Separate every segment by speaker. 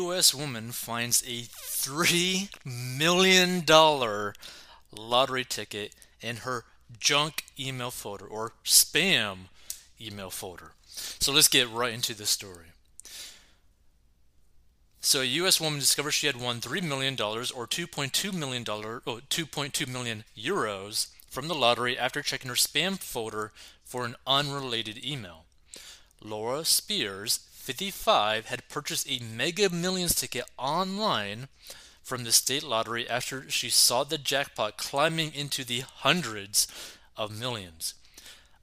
Speaker 1: U.S. woman finds a $3 million lottery ticket in her junk email folder or spam email folder. So let's get right into the story. So a U.S. woman discovered she had won $3 million or $2.2 million, oh, 2.2 million euros from the lottery after checking her spam folder for an unrelated email. Laura Spears, 55, had purchased a Mega Millions ticket online from the state lottery after she saw the jackpot climbing into the hundreds of millions.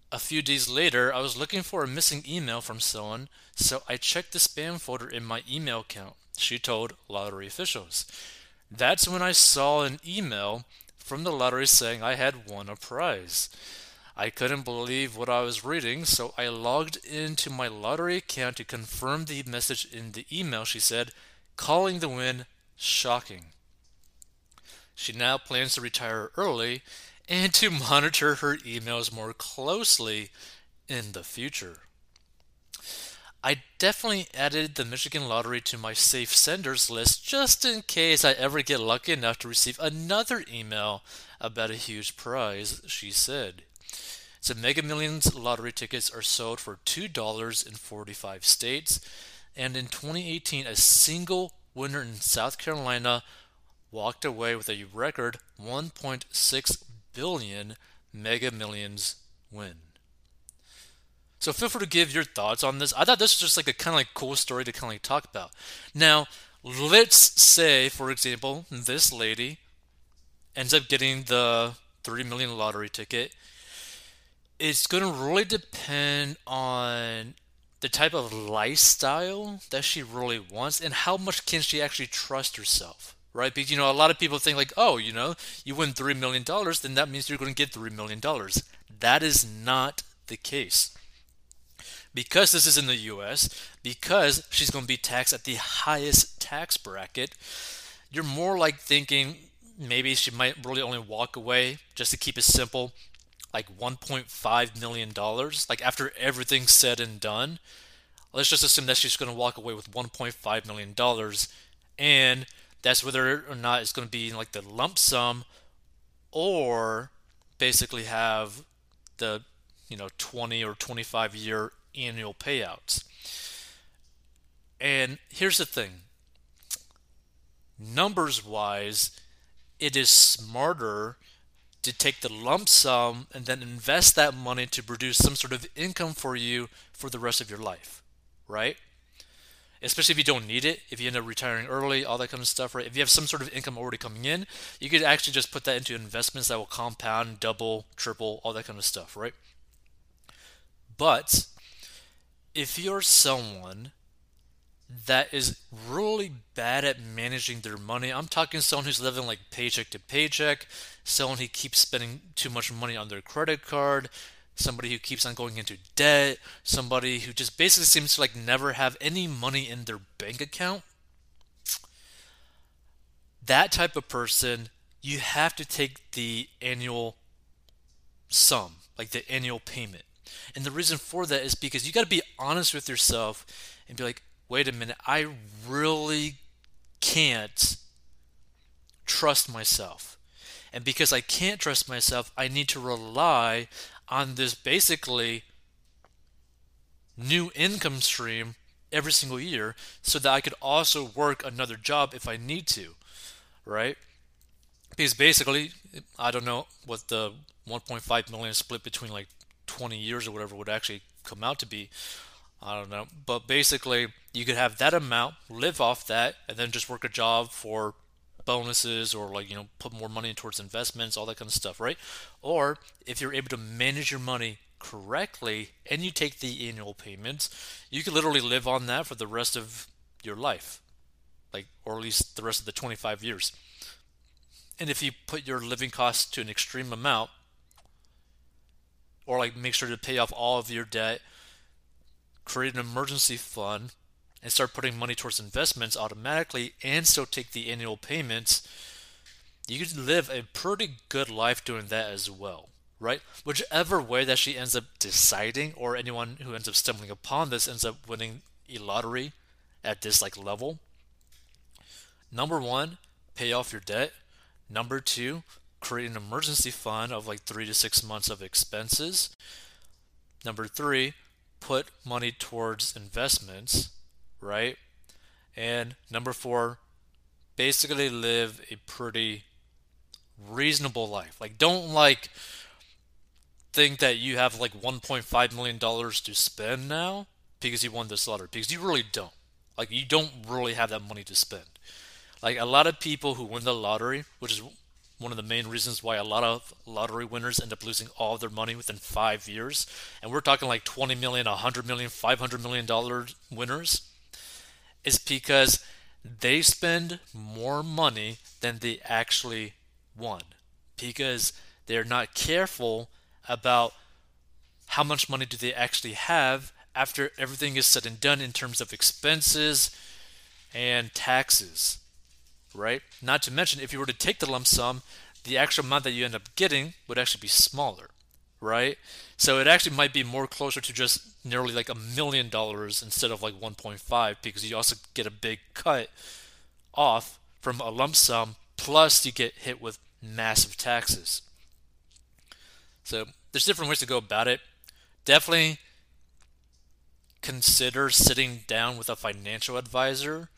Speaker 1: A few days later, I was looking for a missing email from someone, so I checked the spam folder in my email account, she told lottery officials. That's when I saw an email from the lottery saying I had won a prize. I couldn't believe what I was reading, so I logged into my lottery account to confirm the message in the email. She said, calling the win shocking. She now plans to retire early and to monitor her emails more closely in the future. I definitely added the Michigan Lottery to my safe senders list just in case I ever get lucky enough to receive another email about a huge prize, she said. So Mega Millions lottery tickets are sold for $2 in 45 states. And in 2018, a single winner in South Carolina walked away with a record 1.6 billion Mega Millions win. So feel free to give your thoughts on this. I thought this was just like a kind of like cool story to kind of like talk about. Now, let's say, for example, this lady ends up getting the 3 million lottery ticket it's going to really depend on the type of lifestyle that she really wants and how much can she actually trust herself right? Because you know a lot of people think like oh you know you win $3 million then that means you're going to get $3 million that is not the case. Because this is in the US because she's going to be taxed at the highest tax bracket you're more like thinking maybe she might really only walk away just to keep it simple like 1.5 million dollars like after everything's said and done let's just assume that she's going to walk away with 1.5 million dollars and that's whether or not it's going to be like the lump sum or basically have the you know 20 or 25 year annual payouts. And here's the thing. Numbers wise it is smarter to take the lump sum and then invest that money to produce some sort of income for you for the rest of your life, right? Especially if you don't need it, if you end up retiring early, all that kind of stuff, right? If you have some sort of income already coming in, you could actually just put that into investments that will compound, double, triple, all that kind of stuff, right? But if you're someone that is really bad at managing their money. I'm talking someone who's living like paycheck to paycheck, someone who keeps spending too much money on their credit card, somebody who keeps on going into debt, somebody who just basically seems to like never have any money in their bank account. That type of person, you have to take the annual sum, like the annual payment. And the reason for that is because you got to be honest with yourself and be like, wait a minute, I really can't trust myself. And because I can't trust myself, I need to rely on this basically new income stream every single year so that I could also work another job if I need to, right? Because basically, I don't know what the 1.5 million split between like 20 years or whatever would actually come out to be. I don't know. But basically, you could have that amount, live off that, and then just work a job for bonuses or like, you know, put more money towards investments, all that kind of stuff, right? Or if you're able to manage your money correctly and you take the annual payments, you could literally live on that for the rest of your life. Like, or at least the rest of the 25 years. And if you put your living costs to an extreme amount, or like make sure to pay off all of your debt create an emergency fund, and start putting money towards investments automatically and still take the annual payments, you can live a pretty good life doing that as well, right? Whichever way that she ends up deciding, or anyone who ends up stumbling upon this ends up winning a lottery at this like level, number one, pay off your debt. Number two, create an emergency fund of like three to six months of expenses. Number three, put money towards investments, right? And number four, basically live a pretty reasonable life. Like, don't like think that you have like 1.5 million dollars to spend now because you won this lottery because you really don't. Like, you don't really have that money to spend. Like a lot of people who win the lottery, which is one of the main reasons why a lot of lottery winners end up losing all their money within five years. And we're talking like 20 million, 100 million, 500 million dollar winners, is because they spend more money than they actually won because they're not careful about how much money do they actually have after everything is said and done in terms of expenses and taxes right? Not to mention, if you were to take the lump sum, the actual amount that you end up getting would actually be smaller, right? So it actually might be more closer to just nearly like a million dollars instead of like 1.5 because you also get a big cut off from a lump sum, plus you get hit with massive taxes. So there's different ways to go about it. Definitely consider sitting down with a financial advisor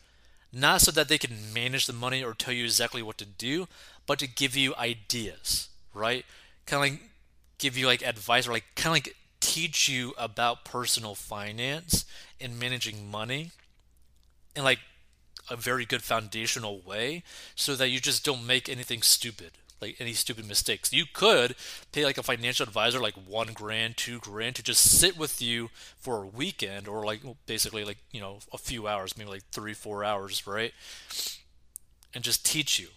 Speaker 1: not so that they can manage the money or tell you exactly what to do, but to give you ideas, right? Kind of like give you like advice or like kind of like teach you about personal finance and managing money in like a very good foundational way so that you just don't make anything stupid like any stupid mistakes. You could pay like a financial advisor like one grand, two grand to just sit with you for a weekend or like basically like, you know, a few hours, maybe like three, four hours, right? And just teach you.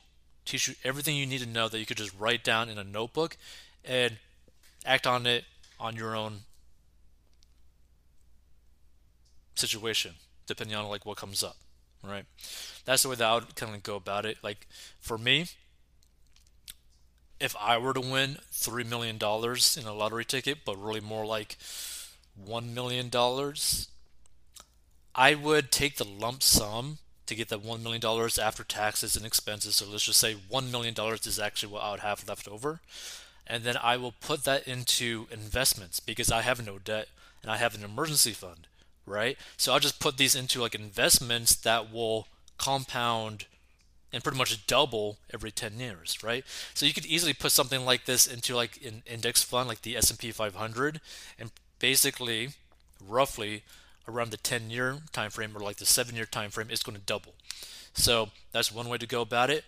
Speaker 1: Teach you everything you need to know that you could just write down in a notebook and act on it on your own situation, depending on like what comes up. Right. That's the way that I would kind of go about it. Like for me, if I were to win $3 million in a lottery ticket, but really more like $1 million, I would take the lump sum to get that $1 million after taxes and expenses. So let's just say $1 million is actually what I would have left over. And then I will put that into investments because I have no debt and I have an emergency fund, right? So I'll just put these into like investments that will compound and pretty much double every 10 years, right? So you could easily put something like this into like an index fund like the S&P 500 and basically roughly around the 10 year time frame or like the 7 year time frame it's going to double. So that's one way to go about it.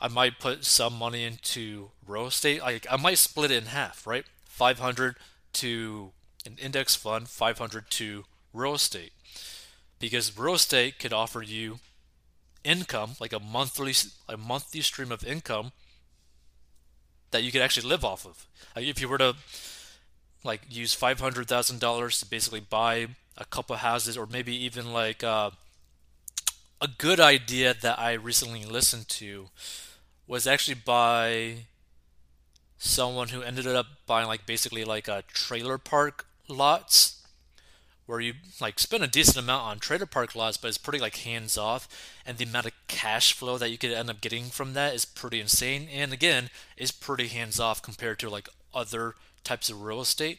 Speaker 1: I might put some money into real estate. I, I might split it in half, right? 500 to an index fund, 500 to real estate. Because real estate could offer you income, like a monthly a monthly stream of income that you could actually live off of. Like if you were to like use five hundred thousand dollars to basically buy a couple houses, or maybe even like uh, a good idea that I recently listened to was actually by someone who ended up buying like basically like a trailer park lots where you like spend a decent amount on trailer park lots, but it's pretty like hands off, and the amount of cash flow that you could end up getting from that is pretty insane. And again, is pretty hands off compared to like other types of real estate.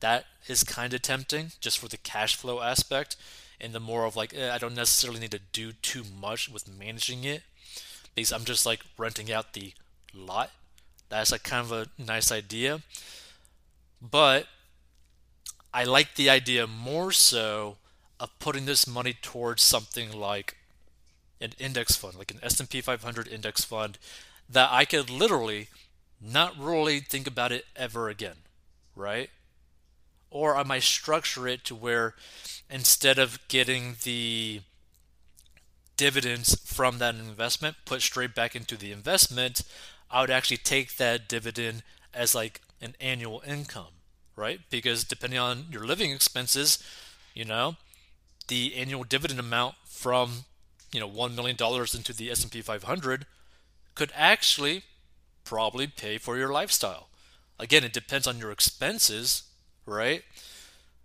Speaker 1: That is kind of tempting just for the cash flow aspect, and the more of like eh, I don't necessarily need to do too much with managing it because I'm just like renting out the lot. That's like kind of a nice idea, but I like the idea more so of putting this money towards something like an index fund, like an S&P 500 index fund that I could literally not really think about it ever again, right? Or I might structure it to where instead of getting the dividends from that investment put straight back into the investment, I would actually take that dividend as like an annual income right? Because depending on your living expenses, you know, the annual dividend amount from, you know, $1 million into the S&P 500 could actually probably pay for your lifestyle. Again, it depends on your expenses, right?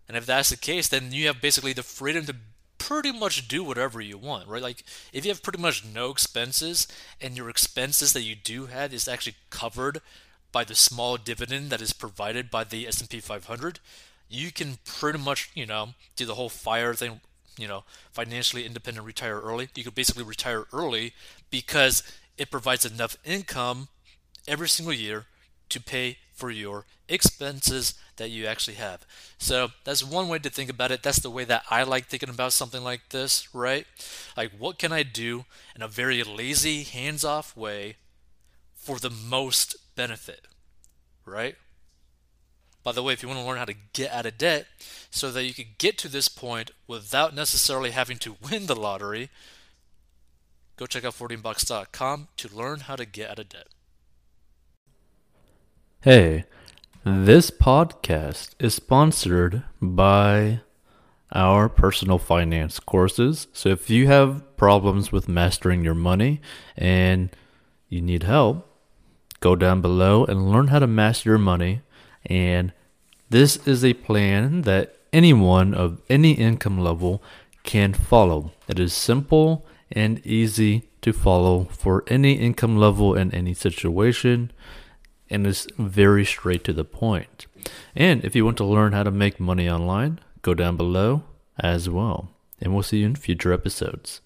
Speaker 1: And if that's the case, then you have basically the freedom to pretty much do whatever you want, right? Like if you have pretty much no expenses and your expenses that you do have is actually covered by the small dividend that is provided by the S&P 500, you can pretty much, you know, do the whole fire thing, you know, financially independent retire early. You could basically retire early because it provides enough income every single year to pay for your expenses that you actually have. So that's one way to think about it. That's the way that I like thinking about something like this, right? Like, what can I do in a very lazy, hands off way for the most benefit, right? By the way, if you want to learn how to get out of debt so that you could get to this point without necessarily having to win the lottery, go check out 14bucks.com to learn how to get out of debt.
Speaker 2: Hey, this podcast is sponsored by our personal finance courses. So if you have problems with mastering your money and you need help, go down below and learn how to master your money. And this is a plan that anyone of any income level can follow. It is simple and easy to follow for any income level in any situation and is very straight to the point. And if you want to learn how to make money online, go down below as well. And we'll see you in future episodes.